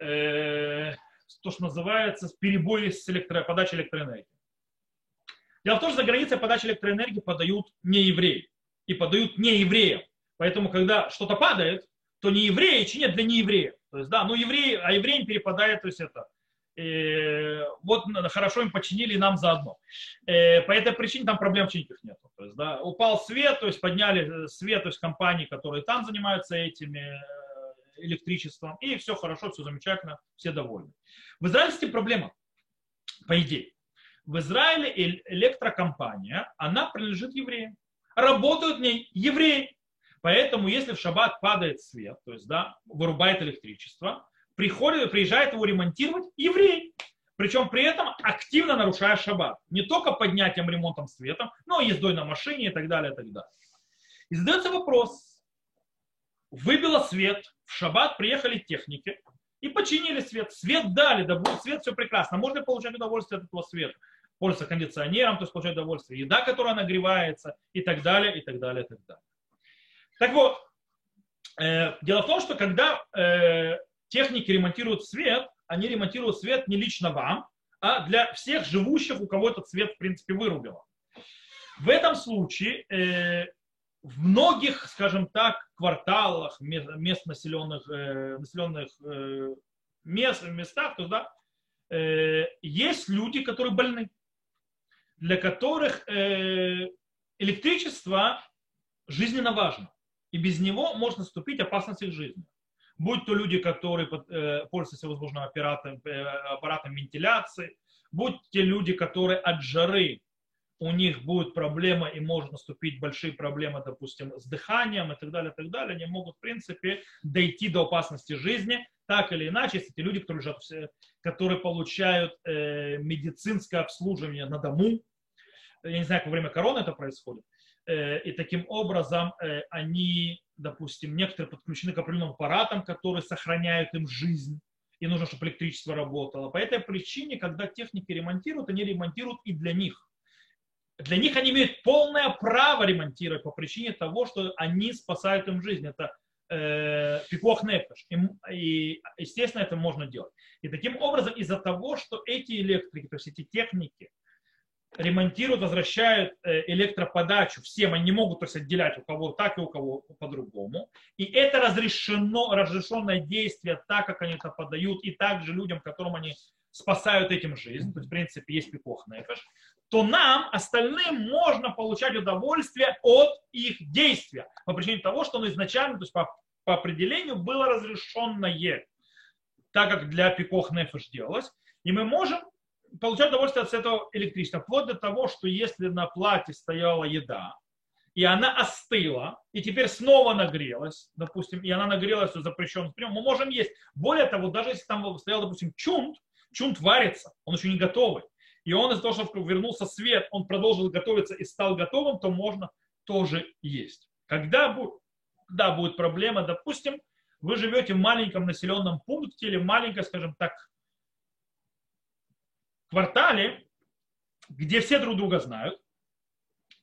э, то, что называется перебои с электро, подачей электроэнергии. Дело в том, что за границей подачи электроэнергии подают не евреи и подают не евреям. Поэтому, когда что-то падает, то не евреи чинят для неевреев. То есть, да, ну евреи, а евреям перепадает, то есть это, э, вот хорошо им починили нам заодно. Э, по этой причине там проблем чинить нет. То есть, да, упал свет, то есть подняли свет, то есть компании, которые там занимаются этими, электричеством, и все хорошо, все замечательно, все довольны. В Израиле с этим проблема, по идее. В Израиле электрокомпания, она принадлежит евреям. Работают в ней евреи. Поэтому, если в шаббат падает свет, то есть, да, вырубает электричество, приходит, приезжает его ремонтировать еврей. Причем при этом активно нарушая шаббат. Не только поднятием, ремонтом, светом, но и ездой на машине и так далее, и так далее. И задается вопрос. Выбило свет, в шаббат приехали техники и починили свет. Свет дали, да будет свет, все прекрасно. Можно получать удовольствие от этого света. Пользоваться кондиционером, то есть получать удовольствие. Еда, которая нагревается и так далее, и так далее, и так далее. Так вот, э, дело в том, что когда э, техники ремонтируют свет, они ремонтируют свет не лично вам, а для всех живущих, у кого этот свет, в принципе, вырубило. В этом случае э, в многих, скажем так, кварталах, мест населенных, э, населенных э, мест, местах, то, да, э, есть люди, которые больны, для которых э, электричество жизненно важно. И без него может наступить опасность их жизни будь то люди, которые э, пользуются возможным аппаратом, э, аппаратом вентиляции, будь те люди, которые от жары у них будет проблема и может наступить большие проблемы, допустим, с дыханием и так далее, и так далее, они могут, в принципе, дойти до опасности жизни, так или иначе, если эти люди, которые, лежат, которые получают э, медицинское обслуживание на дому, я не знаю, как во время короны это происходит, э, и таким образом э, они допустим, некоторые подключены к определенным аппаратам, которые сохраняют им жизнь, и нужно, чтобы электричество работало. По этой причине, когда техники ремонтируют, они ремонтируют и для них. Для них они имеют полное право ремонтировать по причине того, что они спасают им жизнь. Это э, пикох нефеш. И, естественно, это можно делать. И таким образом, из-за того, что эти электрики, то есть эти техники, ремонтируют, возвращают э, электроподачу всем, они не могут то есть, отделять у кого так и у кого по-другому. И это разрешено, разрешенное действие, так как они это подают, и также людям, которым они спасают этим жизнь, то есть, в принципе, есть пикох нефеш, то нам, остальным, можно получать удовольствие от их действия по причине того, что оно изначально, то есть по, по определению, было разрешенное, так как для пикох нефеш делалось. И мы можем получать удовольствие от этого электричества. Вплоть до того, что если на плате стояла еда, и она остыла, и теперь снова нагрелась, допустим, и она нагрелась в запрещенном прием, мы можем есть. Более того, даже если там стоял, допустим, чунт, чунт варится, он еще не готовый, и он из-за того, что вернулся свет, он продолжил готовиться и стал готовым, то можно тоже есть. Когда будет, да, будет проблема, допустим, вы живете в маленьком населенном пункте или маленькой, скажем так, квартале, где все друг друга знают,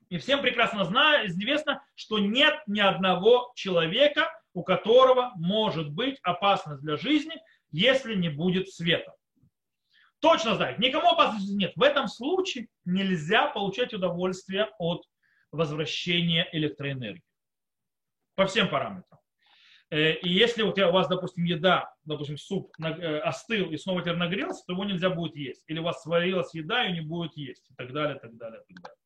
и всем прекрасно знаю, известно, что нет ни одного человека, у которого может быть опасность для жизни, если не будет света. Точно знает, никому опасности нет. В этом случае нельзя получать удовольствие от возвращения электроэнергии. По всем параметрам. Э, и если у, тебя, у вас, допустим, еда, допустим, суп э, остыл и снова теперь нагрелся, то его нельзя будет есть. Или у вас сварилась еда и не будет есть. И так далее, так далее, так далее.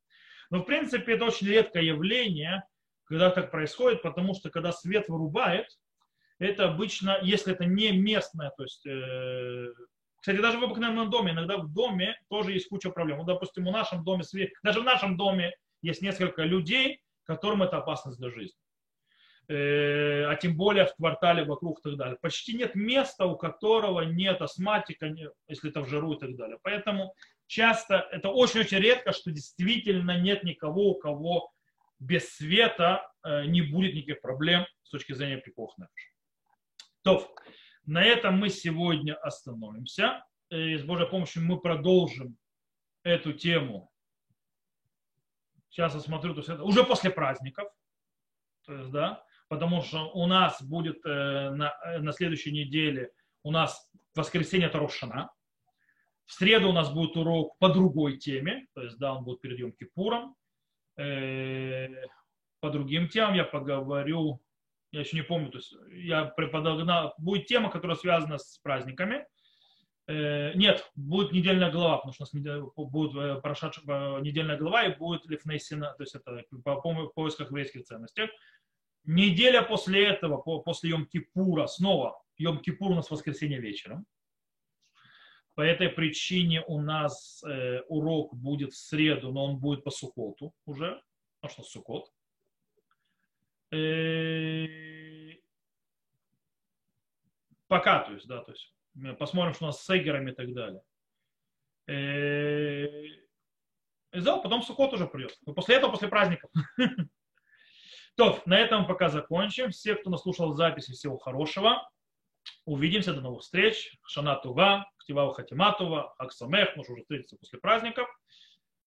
Но, в принципе, это очень редкое явление, когда так происходит, потому что когда свет вырубает, это обычно, если это не местное, то есть, э, кстати, даже в обыкновенном доме, иногда в доме тоже есть куча проблем. Вот, допустим, в нашем доме, даже в нашем доме есть несколько людей, которым это опасность для жизни. Э, а тем более в квартале вокруг и так далее. Почти нет места, у которого нет астматика, если это в жару и так далее. Поэтому часто, это очень-очень редко, что действительно нет никого, у кого без света э, не будет никаких проблем с точки зрения прикох То, на этом мы сегодня остановимся. И с Божьей помощью мы продолжим эту тему. Сейчас я смотрю, то есть это уже после праздников. То есть, да, потому что у нас будет э, на, э, на следующей неделе у нас воскресенье Тарошана. В среду у нас будет урок по другой теме, то есть, да, он будет перед Йом Кипуром. Э, по другим темам я поговорю, я еще не помню, то есть я преподогнал, будет тема, которая связана с праздниками. Нет, будет недельная глава, потому что у нас будет прошедшая недельная глава и будет Лифнейсина, то есть это по поисках еврейских ценностей Неделя после этого, после Йом-Кипура, снова Йом-Кипур у нас воскресенье вечером. По этой причине у нас э, урок будет в среду, но он будет по Сукоту уже. А что Сукот? Э, пока, то есть, да, то есть посмотрим, что у нас с Эгерами и так далее. Э, и потом Сукот уже придет. Но после этого, после праздников. <laughs> То, на этом пока закончим. Все, кто наслушал записи, всего хорошего. Увидимся, до новых встреч. Шана Тува, Ктивава Хатиматова, Аксамех, может уже встретиться после праздников.